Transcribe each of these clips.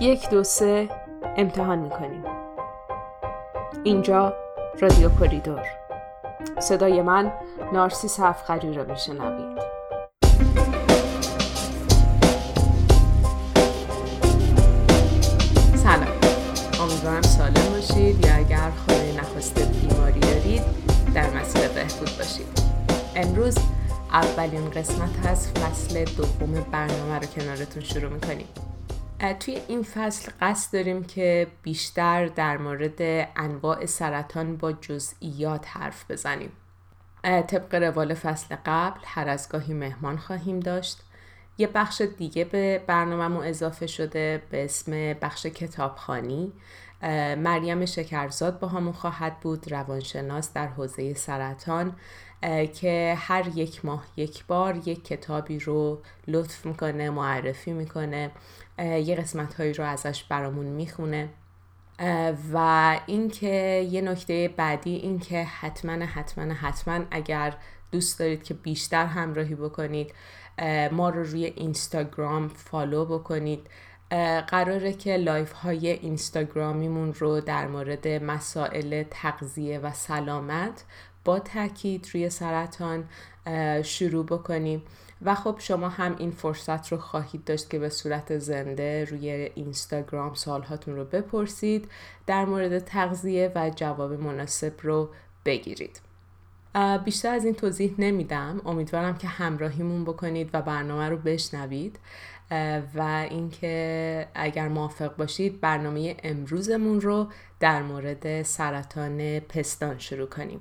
یک دو سه امتحان می‌کنیم. اینجا رادیو کوریدور. صدای من نارسیس هفخری را میشنوید. سلام. امیدوارم سالم باشید یا اگر خانه نخواسته بیماری دارید در مسیر بهبود باشید. امروز اولین قسمت از فصل دوم برنامه رو کنارتون شروع می‌کنیم. توی این فصل قصد داریم که بیشتر در مورد انواع سرطان با جزئیات حرف بزنیم. طبق روال فصل قبل هر از گاهی مهمان خواهیم داشت. یه بخش دیگه به برنامهمون اضافه شده به اسم بخش کتابخانی. مریم شکرزاد با همون خواهد بود روانشناس در حوزه سرطان که هر یک ماه یک بار یک کتابی رو لطف می‌کنه معرفی می‌کنه یه قسمت هایی رو ازش برامون می‌خونه. و اینکه یه نکته بعدی اینکه حتما حتما حتما اگر دوست دارید که بیشتر همراهی بکنید ما رو روی اینستاگرام follow بکنید. قراره که live های اینستاگرامیمون رو در مورد مسائل تغذیه و سلامت با تاکید روی سرطان شروع بکنیم. و خب شما هم این فرصت رو خواهید داشت که به صورت زنده روی اینستاگرام سالهاتون رو بپرسید در مورد تغذیه و جواب مناسب رو بگیرید. بیشتر از این توضیح نمیدم. امیدوارم که همراهیمون بکنید و برنامه رو بشنوید. و اینکه اگر موافق باشید برنامه امروزمون رو در مورد سرطان پستان شروع کنیم.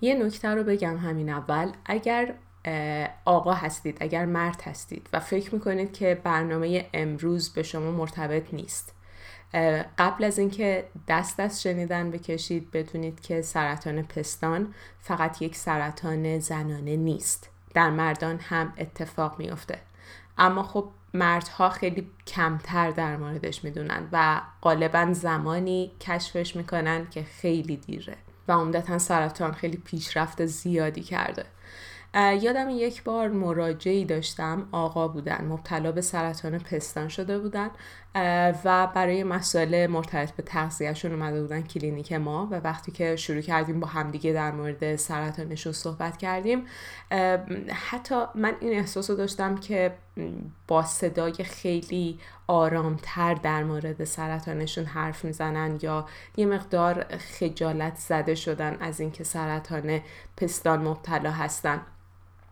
یه نکته رو بگم همین اول. اگر آقا هستید اگر مرد هستید و فکر می‌کنید که برنامه امروز به شما مرتبط نیست قبل از اینکه دست از شنیدن بکشید بدونید که سرطان پستان فقط یک سرطان زنانه نیست. در مردان هم اتفاق میافته. اما خب مردها خیلی کمتر در موردش می‌دونن و غالبا زمانی کشفش می‌کنن که خیلی دیره و عمدتا سرطان خیلی پیشرفت زیادی کرده. یادم یک بار مراجعی داشتم. آقا بودن مبتلا به سرطان پستان شده بودن. و برای مسائل مرتبط به تغذیهشون اومده بودن کلینیک ما و وقتی که شروع کردیم با همدیگه در مورد سرطانشون صحبت کردیم حتی من این احساس رو داشتم که با صدای خیلی آرامتر در مورد سرطانشون حرف می‌زنن یا یه مقدار خجالت زده شدن از اینکه سرطان پستان مبتلا هستن.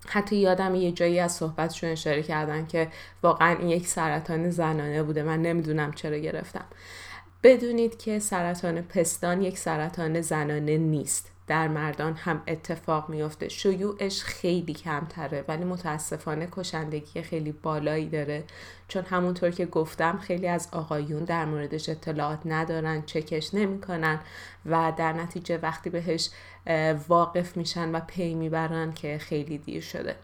حتی یادم یه جایی از صحبتشون اشاره کردن که واقعا این یک سرطان زنانه بوده. من نمی‌دونم چرا گرفتم. بدونید که سرطان پستان یک سرطان زنانه نیست. در مردان هم اتفاق میافته. شیوعش خیلی کمتره ولی متاسفانه کشندگی خیلی بالایی داره. چون همونطور که گفتم خیلی از آقایون در موردش اطلاعات ندارن چکش نمی‌کنن و در نتیجه وقتی بهش واقف میشن و پی می‌برن که خیلی دیر شده.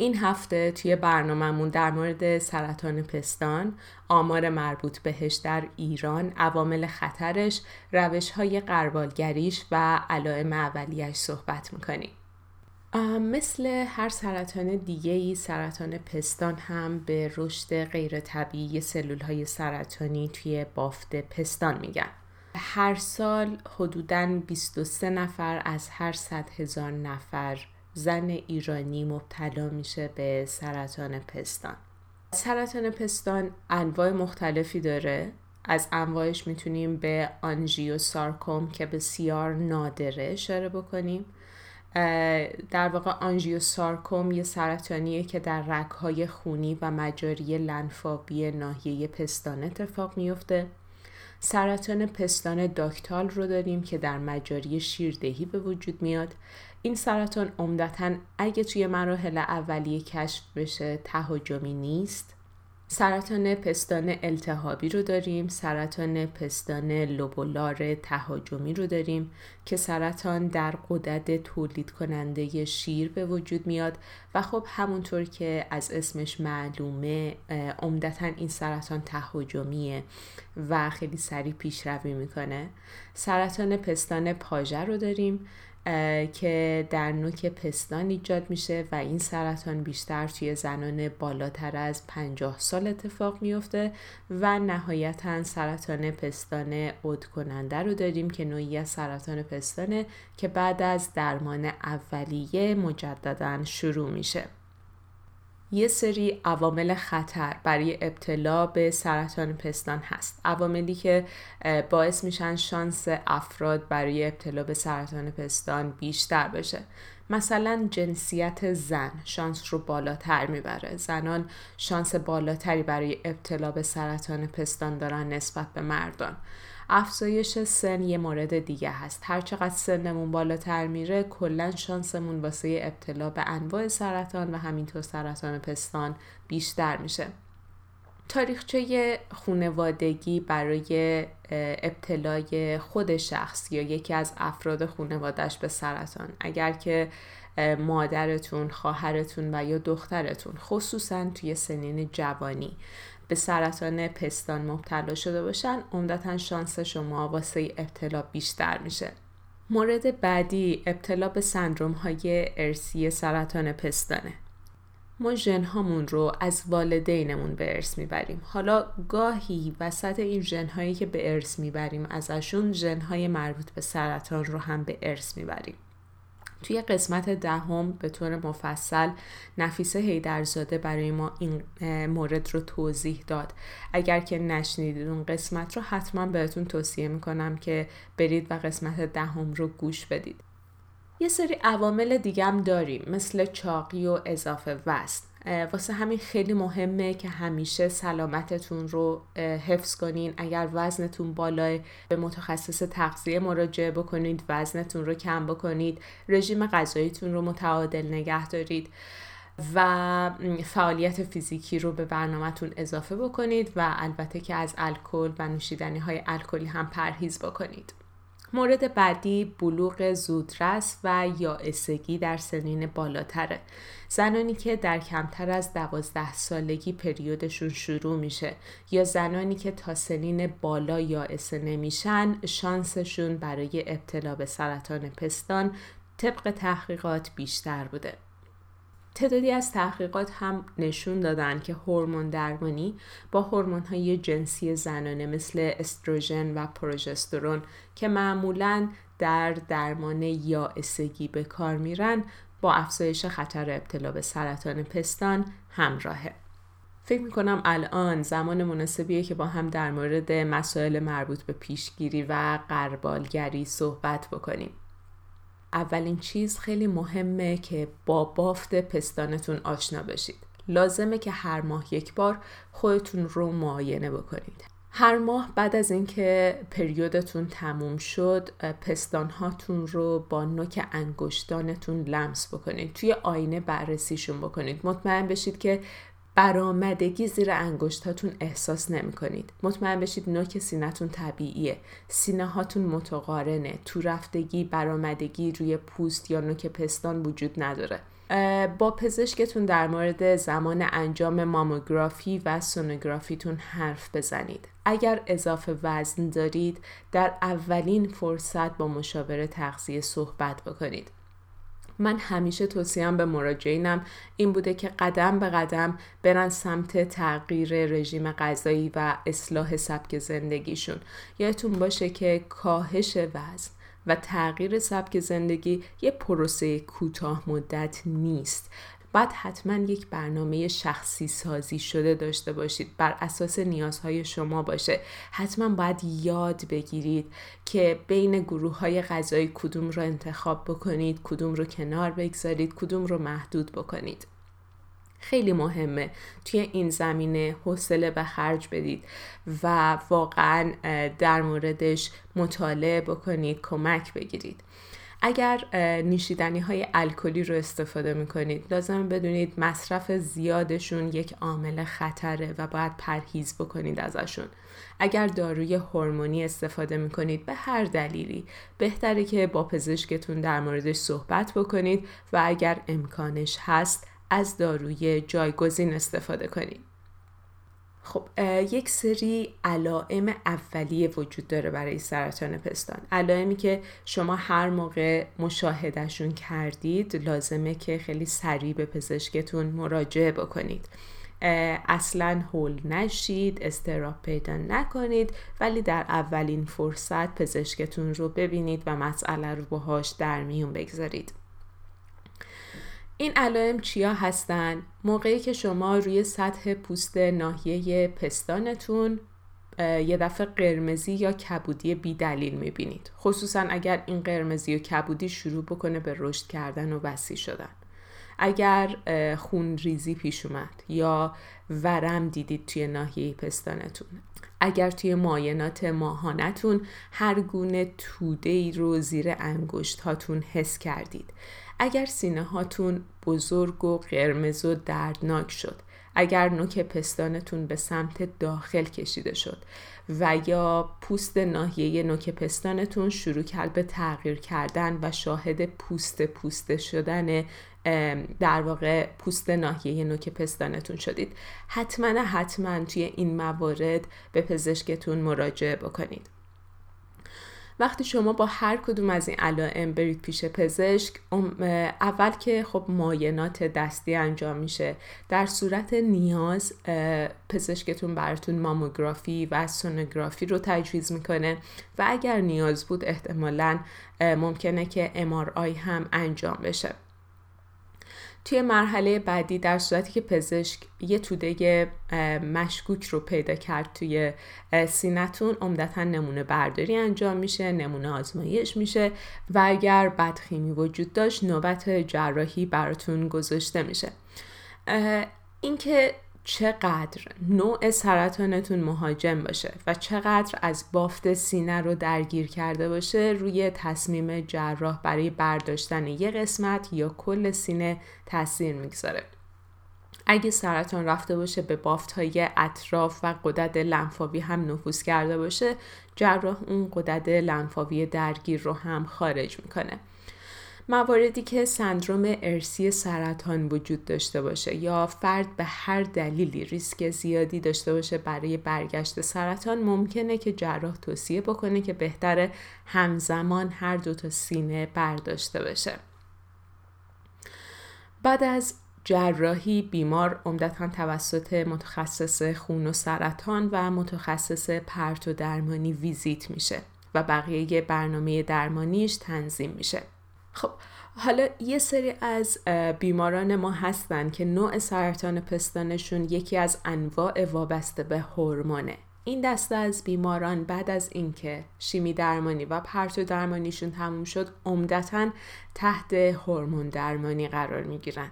این هفته توی برنامهمون در مورد سرطان پستان، آمار مربوط بهش در ایران، عوامل خطرش، روش های قربالگریش و علائم اولیش صحبت می‌کنیم. مثل هر سرطان دیگه ای سرطان پستان هم به رشد غیر طبیعی سلول های سرطانی توی بافت پستان میگن. هر سال حدوداً 23 نفر از هر 100 هزار نفر زن ایرانی مبتلا میشه به سرطان پستان. سرطان پستان انواع مختلفی داره. از انواعش می‌تونیم به سارکوم که بسیار نادره اشاره بکنیم. در واقع سارکوم یه سرطانیه که در رگهای خونی و مجاری لنفابی ناحیه پستان اتفاق میفته. سرطان پستان داکتال رو داریم که در مجاری شیردهی به وجود میاد. این سرطان عمدتا اگه توی مراحل اولیه کشف بشه تهاجمی نیست. سرطان پستان التهابی رو داریم سرطان پستان لوبولار تهاجمی رو داریم که سرطان در قدرت تولید کننده شیر به وجود میاد و خب همونطور که از اسمش معلومه عمدتا این سرطان تهاجمیه و خیلی سریع پیشروی می‌کنه. سرطان پستان پاژه رو داریم. که در نوک پستان ایجاد میشه و این سرطان بیشتر توی زنان بالاتر از 50 سال اتفاق میفته و نهایتا سرطان پستان عود کننده رو داریم که نوعی سرطان پستانه که بعد از درمان اولیه مجددا شروع میشه. یه سری عوامل خطر برای ابتلا به سرطان پستان هست. عواملی که باعث میشن شانس افراد برای ابتلا به سرطان پستان بیشتر بشه. مثلا جنسیت زن شانس رو بالاتر می‌بره. زنان شانس بالاتری برای ابتلا به سرطان پستان دارن نسبت به مردان. افزایش سن یه مورد دیگه هست. هر چقدر سنمون بالاتر میره کلا شانسمون واسه ابتلا به انواع سرطان و همینطور سرطان پستان بیشتر میشه. تاریخچه خونوادگی برای ابتلای خود شخص یا یکی از افراد خونوادش به سرطان. اگر که مادرتون، خواهرتون و یا دخترتون خصوصا توی سنین جوانی به سرطان پستان مبتلا شده باشن عمدتا شانس شما واسه ابتلا بیشتر میشه. مورد بعدی ابتلا به سندروم های ارسی سرطان پستانه. ما ژن هامون رو از والدینمون به ارث می‌بریم. حالا گاهی وسط این ژن هایی که به ارث می‌بریم ازشون ژن های مربوط به سرطان رو هم به ارث می‌بریم. توی قسمت دهم به طور مفصل نفیسه هیدرزاده برای ما این مورد رو توضیح داد. اگر که نشنیدید اون قسمت رو حتما بهتون توصیه می‌کنم که برید و قسمت دهم رو گوش بدید. یه سری عوامل دیگه هم داریم مثل چاقی و اضافه وزن. واسه همین خیلی مهمه که همیشه سلامتتون رو حفظ کنین. اگر وزنتون بالاه به متخصص تغذیه مراجعه بکنید وزنتون رو کم بکنید. رژیم غذاییتون رو متعادل نگه دارید. و فعالیت فیزیکی رو به برنامهتون اضافه بکنید و البته که از الکل و نوشیدنی های الکلی هم پرهیز بکنید. مورد بعدی بلوغ زودرس و یائسگی در سنین بالاتره. زنانی که در کمتر از دوازده سالگی پریودشون شروع میشه یا زنانی که تا سنین بالا یائسه نمیشن شانسشون برای ابتلا به سرطان پستان طبق تحقیقات بیشتر بوده. تعدادی از تحقیقات هم نشون دادن که هورمون درمانی با هورمون های جنسی زنانه مثل استروژن و پروژسترون که معمولا در درمان یائسگی به کار میرن با افزایش خطر ابتلا به سرطان پستان همراهه. فکر می‌کنم الان زمان مناسبیه که با هم در مورد مسائل مربوط به پیشگیری و قربالگری صحبت بکنیم. اولین چیز خیلی مهمه که با بافت پستانتون آشنا بشید. لازمه که هر ماه یک بار خودتون رو معاینه بکنید. هر ماه بعد از اینکه پریودتون تموم شد پستان هاتون رو با نوک انگشتانتون لمس بکنید توی آینه بررسیشون بکنید مطمئن بشید که برآمدگی زیر انگشتاتون احساس نمی کنید. مطمئن بشید نوک سینتون طبیعیه. سینه هاتون متقارنه. تو رفتگی برآمدگی روی پوست یا نوک پستان وجود نداره. با پزشکتون در مورد زمان انجام ماموگرافی و سونوگرافیتون حرف بزنید. اگر اضافه وزن دارید در اولین فرصت با مشاور تغذیه صحبت بکنید. من همیشه توصیم به مراجعینم این بوده که قدم به قدم برن سمت تغییر رژیم غذایی و اصلاح سبک زندگیشون. یادتون باشه که کاهش وزن و تغییر سبک زندگی یه پروسه کوتاه مدت نیست. باید حتما یک برنامه شخصی سازی شده داشته باشید. بر اساس نیازهای شما باشه. حتما باید یاد بگیرید که بین گروه های غذایی کدوم رو انتخاب بکنید کدوم رو کنار بگذارید کدوم رو محدود بکنید. خیلی مهمه. توی این زمینه حوصله به خرج بدید و واقعا در موردش مطالعه بکنید کمک بگیرید. اگر نوشیدنی های الکلی رو استفاده می‌کنید لازم بدونید مصرف زیادشون یک عامل خطره و باید پرهیز بکنید ازشون. اگر داروی هورمونی استفاده می‌کنید به هر دلیلی. بهتره که با پزشکتون در موردش صحبت بکنید و اگر امکانش هست از داروی جایگزین استفاده کنید. خب یک سری علائم اولیه وجود داره برای سرطان پستان. علائمی که شما هر موقع مشاهدهشون کردید لازمه که خیلی سریع به پزشکتون مراجعه بکنید. اصلا هول نشید استراب پیدا نکنید ولی در اولین فرصت پزشکتون رو ببینید و مسئله رو باهاش در میون بگذارید. این علائم چیا هستن؟ موقعی که شما روی سطح پوست ناحیه پستانتون یه دفعه قرمزی یا کبودی بی دلیل می‌بینید. خصوصا اگر این قرمزی و کبودی شروع بکنه به رشد کردن و وسیع شدن. اگر خون ریزی پیش اومد یا ورم دیدید توی ناحیه پستانتون. اگر توی ماینات ماهانتون هر گونه توده ای رو زیر انگشت هاتون حس کردید. اگر سینه هاتون بزرگ و قرمز و دردناک شد اگر نوک پستانتون به سمت داخل کشیده شد و یا پوست ناحیه نوک پستانتون شروع کرد به تغییر کردن و شاهد پوست پوسته شدن در واقع پوست ناحیه نوک پستانتون شدید حتما حتما توی این موارد به پزشکتون مراجعه بکنید. وقتی شما با هر کدوم از این علائم برید پیش پزشک اول که خب ماینات دستی انجام میشه در صورت نیاز پزشکتون براتون ماموگرافی و سونوگرافی رو تجویز می‌کنه و اگر نیاز بود احتمالا ممکنه که MRI هم انجام بشه. توی مرحله بعدی در صورتی که پزشک یه توده مشکوک رو پیدا کرد توی سینتون عمدتا نمونه برداری انجام میشه نمونه آزمایش میشه و اگر بدخیمی وجود داشت نوبت جراحی براتون گذاشته میشه. اینکه چقدر نوع سرطانتون مهاجم باشه و چقدر از بافت سینه رو درگیر کرده باشه روی تصمیم جراح برای برداشتن یه قسمت یا کل سینه تاثیر می‌گذاره. اگه سرطان رفته باشه به بافت های اطراف و قدرت لنفاوی هم نفوذ کرده باشه جراح اون قدرت لنفاوی درگیر رو هم خارج می‌کنه. مواردی که سندروم ارسی سرطان وجود داشته باشه یا فرد به هر دلیلی ریسک زیادی داشته باشه برای برگشت سرطان ممکنه که جراح توصیه بکنه که بهتره همزمان هر دو تا سینه برداشته باشه بعد از جراحی بیمار عمدتا توسط متخصص خون و سرطان و متخصص پرت و درمانی ویزیت میشه و بقیه برنامه درمانیش تنظیم میشه. خب حالا یه سری از بیماران ما هستن که نوع سرطان پستانشون یکی از انواع وابسته به هورمونه. این دسته از بیماران بعد از اینکه شیمی درمانی و پرتو درمانیشون تموم شد عمدتا تحت هورمون درمانی قرار می‌گیرن.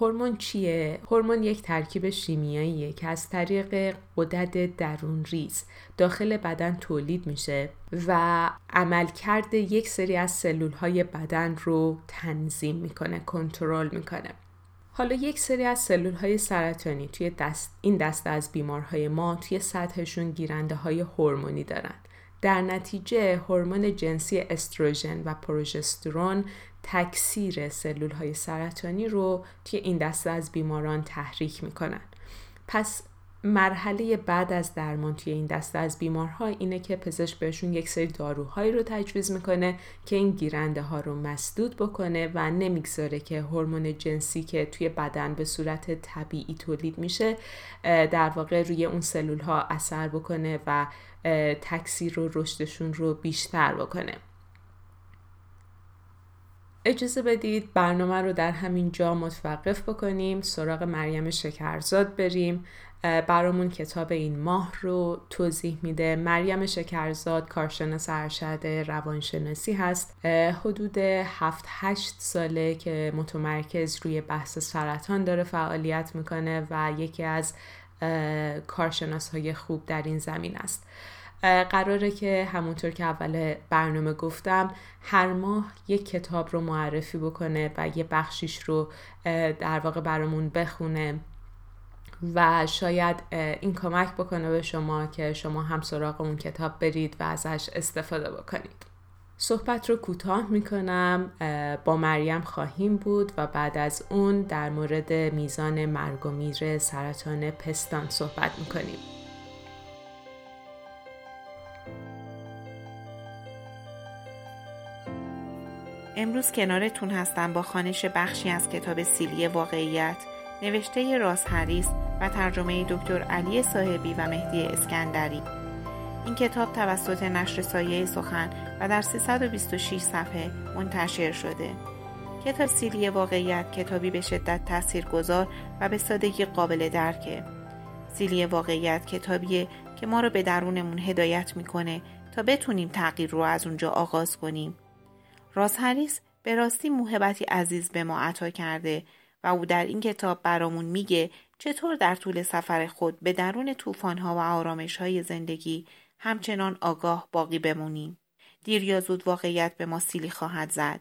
هورمون چیه؟ هورمون یک ترکیب شیمیاییه که از طریق قدرت درون ریز داخل بدن تولید میشه و عملکرد یک سری از سلول های بدن رو تنظیم می‌کنه کنترل می‌کنه حالا یک سری از سلول های سرطانی توی دست این دسته از بیمارهای ما توی سطحشون گیرنده های هورمونی دارن در نتیجه هورمون جنسی استروژن و پروژسترون تکثیر سلول های سرطانی رو توی این دسته از بیماران تحریک می‌کنن. پس مرحله بعد از درمان توی این دسته از بیمارها اینه که پزشک بهشون یک سری داروهایی رو تجویز می‌کنه که این گیرنده ها رو مسدود بکنه و نمی‌گذاره که هورمون جنسی که توی بدن به صورت طبیعی تولید میشه در واقع روی اون سلول ها اثر بکنه و تکثیر و رشدشون رو بیشتر بکنه. اجازه بدید برنامه رو در همین جا متوقف بکنیم سراغ مریم شکرزاد بریم. برامون کتاب این ماه رو توضیح میده. مریم شکرزاد کارشناس ارشد روانشناسی هست. حدود 7 8 ساله که متمرکز روی بحث سرطان داره فعالیت می‌کنه و یکی از کارشناس های خوب در این زمین است. قراره که همونطور که اول برنامه گفتم هر ماه یک کتاب رو معرفی بکنه و یه بخشیش رو در واقع برامون بخونه و شاید این کمک بکنه به شما که شما هم سراغ اون کتاب برید و ازش استفاده بکنید. صحبت رو کوتاه می‌کنم با مریم خواهیم بود و بعد از اون در مورد میزان مرگ و میر سرطان پستان صحبت می‌کنیم. امروز کنارتون هستم با خانش بخشی از کتاب سیلی واقعیت نوشته راس هریس و ترجمه دکتر علی صاحبی و مهدی اسکندری این کتاب توسط نشر سایه سخن و در 326 صفحه منتشر شده. کتاب سیلی واقعیت کتابی به شدت تأثیر گذار و به سادگی قابل درکه. سیلی واقعیت کتابیه که ما رو به درونمون هدایت می‌کنه تا بتونیم تغییر رو از اونجا آغاز کنیم. راس هریس به راستی موهبتی عزیز به ما عطا کرده و او در این کتاب برامون میگه چطور در طول سفر خود به درون طوفان‌ها و آرامش‌های زندگی همچنان آگاه باقی بمونیم. دیر یا زود واقعیت به ما سیلی خواهد زد.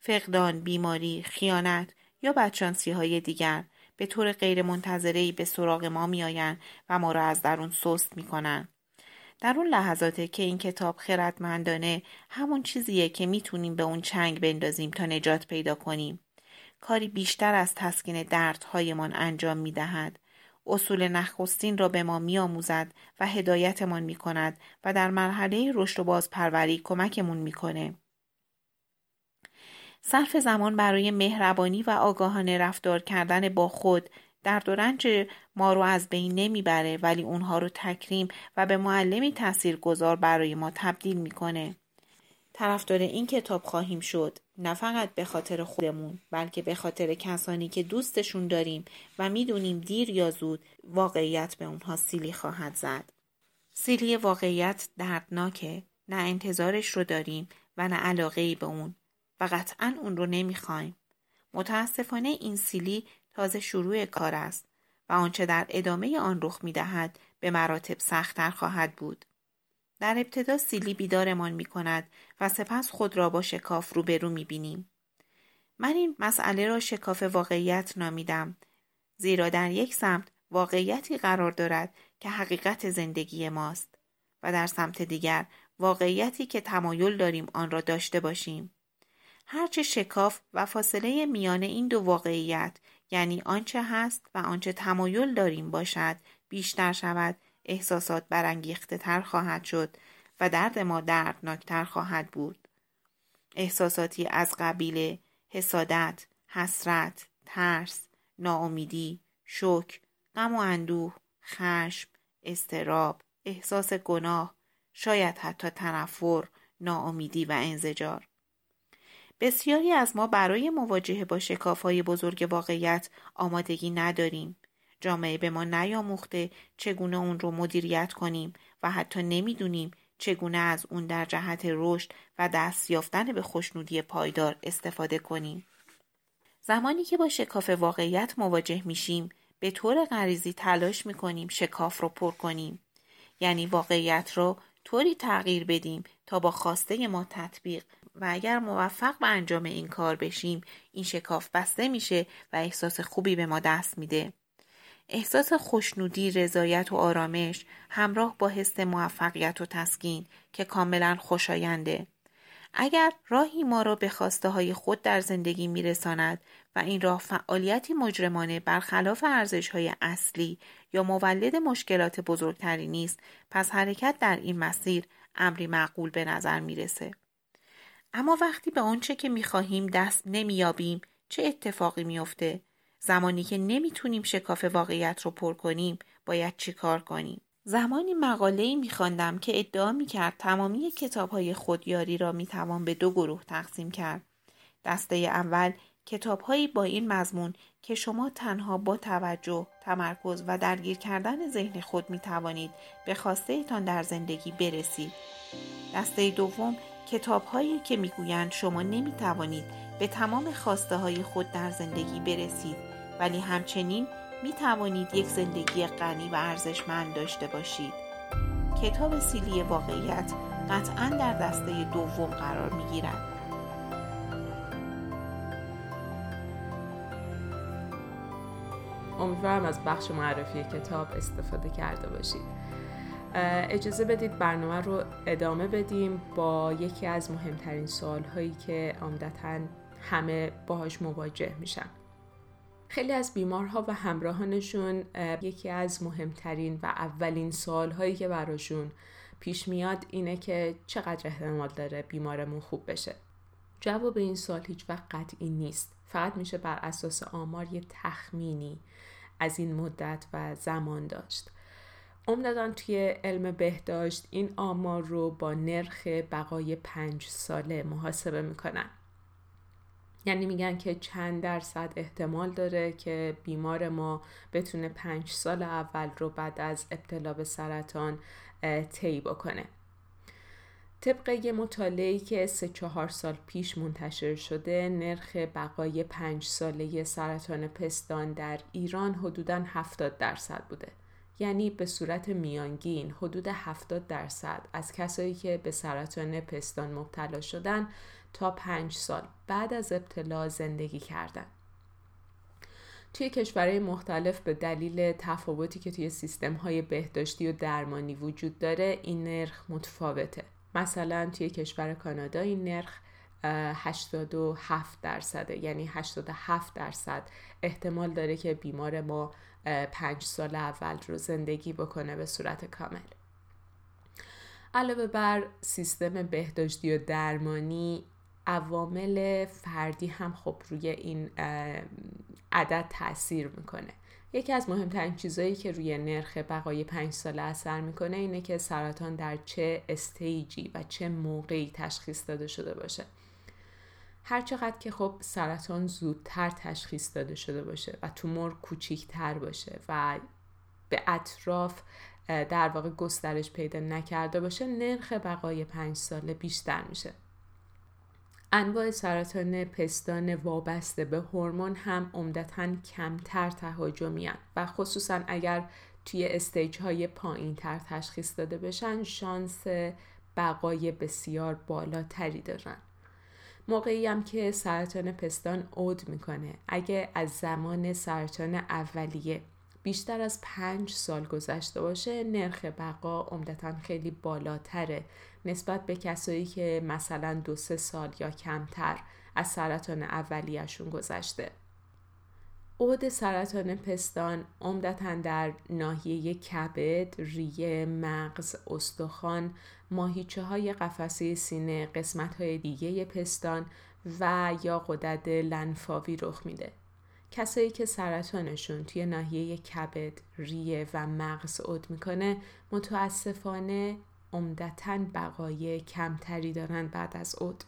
فقدان، بیماری، خیانت یا بدشانسی های دیگر به طور غیر به سراغ ما میآیند و ما را از درون سست می‌کنند. در اون لحظاته که این کتاب خردمندانه همون چیزیه که می‌تونیم به اون چنگ بندازیم تا نجات پیدا کنیم. کاری بیشتر از تسکین دردهایمان انجام می‌دهد اصول نخستین را به ما میآموزد و هدایتمان می کند و در مرحله رشد و بازپروری کمکمون می‌کنه. صرف زمان برای مهربانی و آگاهانه رفتار کردن با خود در و رنج ما رو از بین نمی‌بره ولی اونها رو تکریم و به معلمی تأثیر گذار برای ما تبدیل می‌کنه. طرفدار این کتاب خواهیم شد نه فقط به خاطر خودمون بلکه به خاطر کسانی که دوستشون داریم و می‌دونیم دیر یا زود واقعیت به اونها سیلی خواهد زد سیلی واقعیت دردناکه نه انتظارش رو داریم و نه علاقه ای به اون و قطعا اون رو نمی‌خوایم متاسفانه این سیلی تازه شروع کار است و آنچه در ادامه آن رخ می‌دهد به مراتب سختتر خواهد بود در ابتدا سیلی بیدارمان می کند و سپس خود را با شکاف روبرو می بینیم. من این مسئله را شکاف واقعیت نامیدم زیرا در یک سمت واقعیتی قرار دارد که حقیقت زندگی ماست و در سمت دیگر واقعیتی که تمایل داریم آن را داشته باشیم. هرچه شکاف و فاصله میان این دو واقعیت یعنی آنچه هست و آنچه تمایل داریم باشد بیشتر شود احساسات برانگیخته تر خواهد شد و درد ما دردناکتر خواهد بود. احساساتی از قبیل حسادت، حسرت، ترس، ناامیدی، شک، غم و اندوه، خشم، استراب، احساس گناه، شاید حتی تنفر، ناامیدی و انزجار. بسیاری از ما برای مواجهه با شکافهای بزرگ واقعیت آمادگی نداریم جامعه به ما نیاموخته چگونه اون رو مدیریت کنیم و حتی نمی‌دونیم چگونه از اون در جهت رشد و دست یافتن به خوشنودی پایدار استفاده کنیم. زمانی که با شکاف واقعیت مواجه میشیم به طور غریزی تلاش می‌کنیم شکاف رو پر کنیم. یعنی واقعیت رو طوری تغییر بدیم تا با خواسته ما تطبیق و اگر موفق به انجام این کار بشیم این شکاف بسته میشه و احساس خوبی به ما دست میده. احساس خوشنودی، رضایت و آرامش همراه با حس موفقیت و تسکین که کاملا خوشاینده. اگر راهی ما را به خواسته های خود در زندگی میرساند و این راه فعالیتی مجرمانه برخلاف ارزش های اصلی یا مولد مشکلات بزرگتری نیست پس حرکت در این مسیر امری معقول به نظر می‌رسه. اما وقتی به آنچه که می‌خواهیم دست نمییابیم چه اتفاقی میافته؟ زمانی که نمی‌تونیم شکاف واقعیت رو پر کنیم باید چیکار کنیم؟ زمانی مقاله ای میخواندم که ادعا می‌کرد تمامی کتاب های خودیاری را می‌توان به دو گروه تقسیم کرد. دسته اول کتابهایی با این مضمون که شما تنها با توجه، تمرکز و درگیر کردن ذهن خود می توانید به خواسته ایتان در زندگی برسید. دسته دوم کتابهایی که می‌گویند شما نمی توانید به تمام خواسته های خود در زندگی برسید ولی همچنین می توانید یک زندگی غنی و ارزشمند داشته باشید. کتاب سیلی واقعیت قطعا در دسته دوم قرار می گیرد. امیدوارم از بخش معرفی کتاب استفاده کرده باشید اجازه بدید برنامه رو ادامه بدیم با یکی از مهمترین سوال هایی که عمدتا همه باهاش مواجه میشن. خیلی از بیمارها و همراهانشون یکی از مهمترین و اولین سوال هایی که براشون پیش میاد اینه که چقدر احتمال داره بیمارمون خوب بشه. جواب این سوال هیچ وقت قطعی نیست. فقط میشه بر اساس آمار یه تخمینی از این مدت و زمان داشت. عمدتا توی علم بهداشت. این آمار رو با نرخ بقای پنج ساله محاسبه می‌کنن. یعنی میگن که چند درصد احتمال داره که بیمار ما بتونه پنج سال اول رو بعد از ابتلا به سرطان طی بکنه. طبق یه مطالعه‌ای که سه چهار سال پیش منتشر شده نرخ بقای پنج ساله سرطان پستان در ایران حدوداً 70 درصد بوده. یعنی به صورت میانگین حدود 70 درصد از کسایی که به سرطان پستان مبتلا شدن تا پنج سال بعد از ابتلا زندگی کردن. توی کشورهای مختلف به دلیل تفاوتی که توی سیستم های بهداشتی و درمانی وجود داره این نرخ متفاوته. مثلا توی کشور کانادا این نرخ 87 درصده یعنی 87 درصد احتمال داره که بیمار ما پنج سال اول رو زندگی بکنه به صورت کامل. علاوه بر سیستم بهداشتی و درمانی عوامل فردی هم خب روی این عدد تاثیر می‌کنه. یکی از مهمترین چیزهایی که روی نرخ بقای پنج ساله اثر می‌کنه اینه که سرطان در چه استیجی و چه موقعی تشخیص داده شده باشه. هرچقدر که خب سرطان زودتر تشخیص داده شده باشه و تومور کوچیکتر باشه و به اطراف در واقع گسترش پیدا نکرده باشه نرخ بقای پنج ساله بیشتر میشه. انواع سرطان پستان وابسته به هورمون هم عمدتا کمتر تهاجمیان و خصوصا اگر توی استیج های پایین تر تشخیص داده بشن شانس بقای بسیار بالاتری دارن. موقعی هم که سرطان پستان عود می‌کنه. اگه از زمان سرطان اولیه بیشتر از پنج سال گذشته باشه نرخ بقا عمدتا خیلی بالاتره. نسبت به کسایی که مثلا دو سه سال یا کمتر از سرطان اولیهشون گذشته. عود سرطان پستان عمدتا در ناحیه کبد، ریه، مغز، استخوان، ماهیچه های قفسه سینه، قسمت های دیگه پستان و یا قدرت لنفاوی رخ میده. کسایی که سرطانشون توی ناحیه کبد، ریه و مغز عود می‌کنه متاسفانه عمدتا بقای کمتری دارن بعد از عود.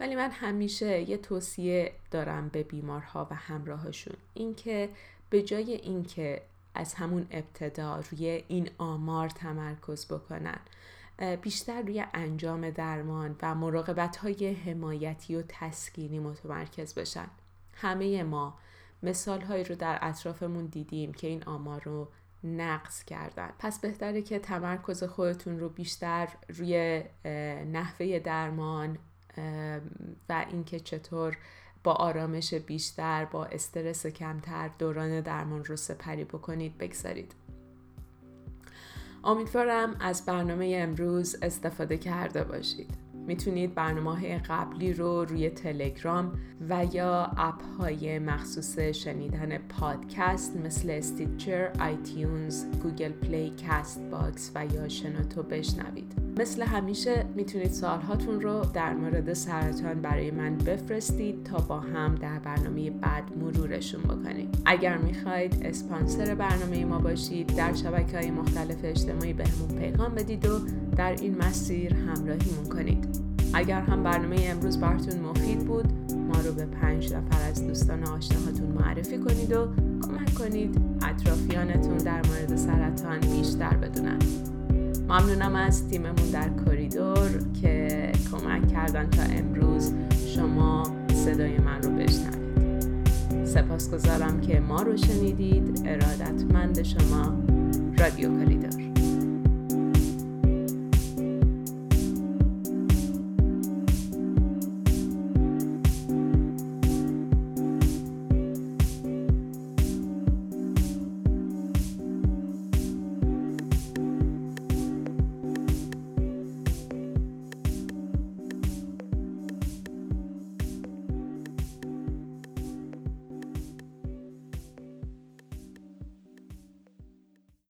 ولی من همیشه یه توصیه دارم به بیمارها و همراهشون. اینکه به جای اینکه از همون ابتدا روی این آمار تمرکز بکنن بیشتر روی انجام درمان و مراقبت های حمایتی و تسکینی متمرکز بشن. همه ما مثال هایی رو در اطرافمون دیدیم که این آمار رو نقص کردن. پس بهتره که تمرکز خودتون رو بیشتر روی نحوه درمان و اینکه چطور با آرامش بیشتر با استرس کمتر دوران درمان رو سپری بکنید بگذارید. امیدوارم از برنامه امروز استفاده کرده باشید. می‌تونید برنامه قبلی رو روی تلگرام و یا app های مخصوص شنیدن پادکست مثل Stitcher، iTunes، Google Play، Castbox و یا شنوتو بشنوید. مثل همیشه می‌تونید سوالهاتون رو در مورد سرطان برای من بفرستید تا با هم در برنامه بعد مرورشون بکنیم. اگر می‌خواید اسپانسر برنامه ما باشید در شبکه های مختلف اجتماعی بهمون یه پیغام بدید و در این مسیر همراهیمون کنید. اگر هم برنامه امروز براتون مفید بود ما رو به پنج نفر از دوستان آشناهاتون معرفی کنید و کمک کنید اطرافیانتون در مورد سرطان بیشتر بدونن. ممنونم از تیممون در کریدور که کمک کردن تا امروز شما صدای من رو بشنوید. سپاسگزارم که ما رو شنیدید. ارادتمند شما رادیو کریدور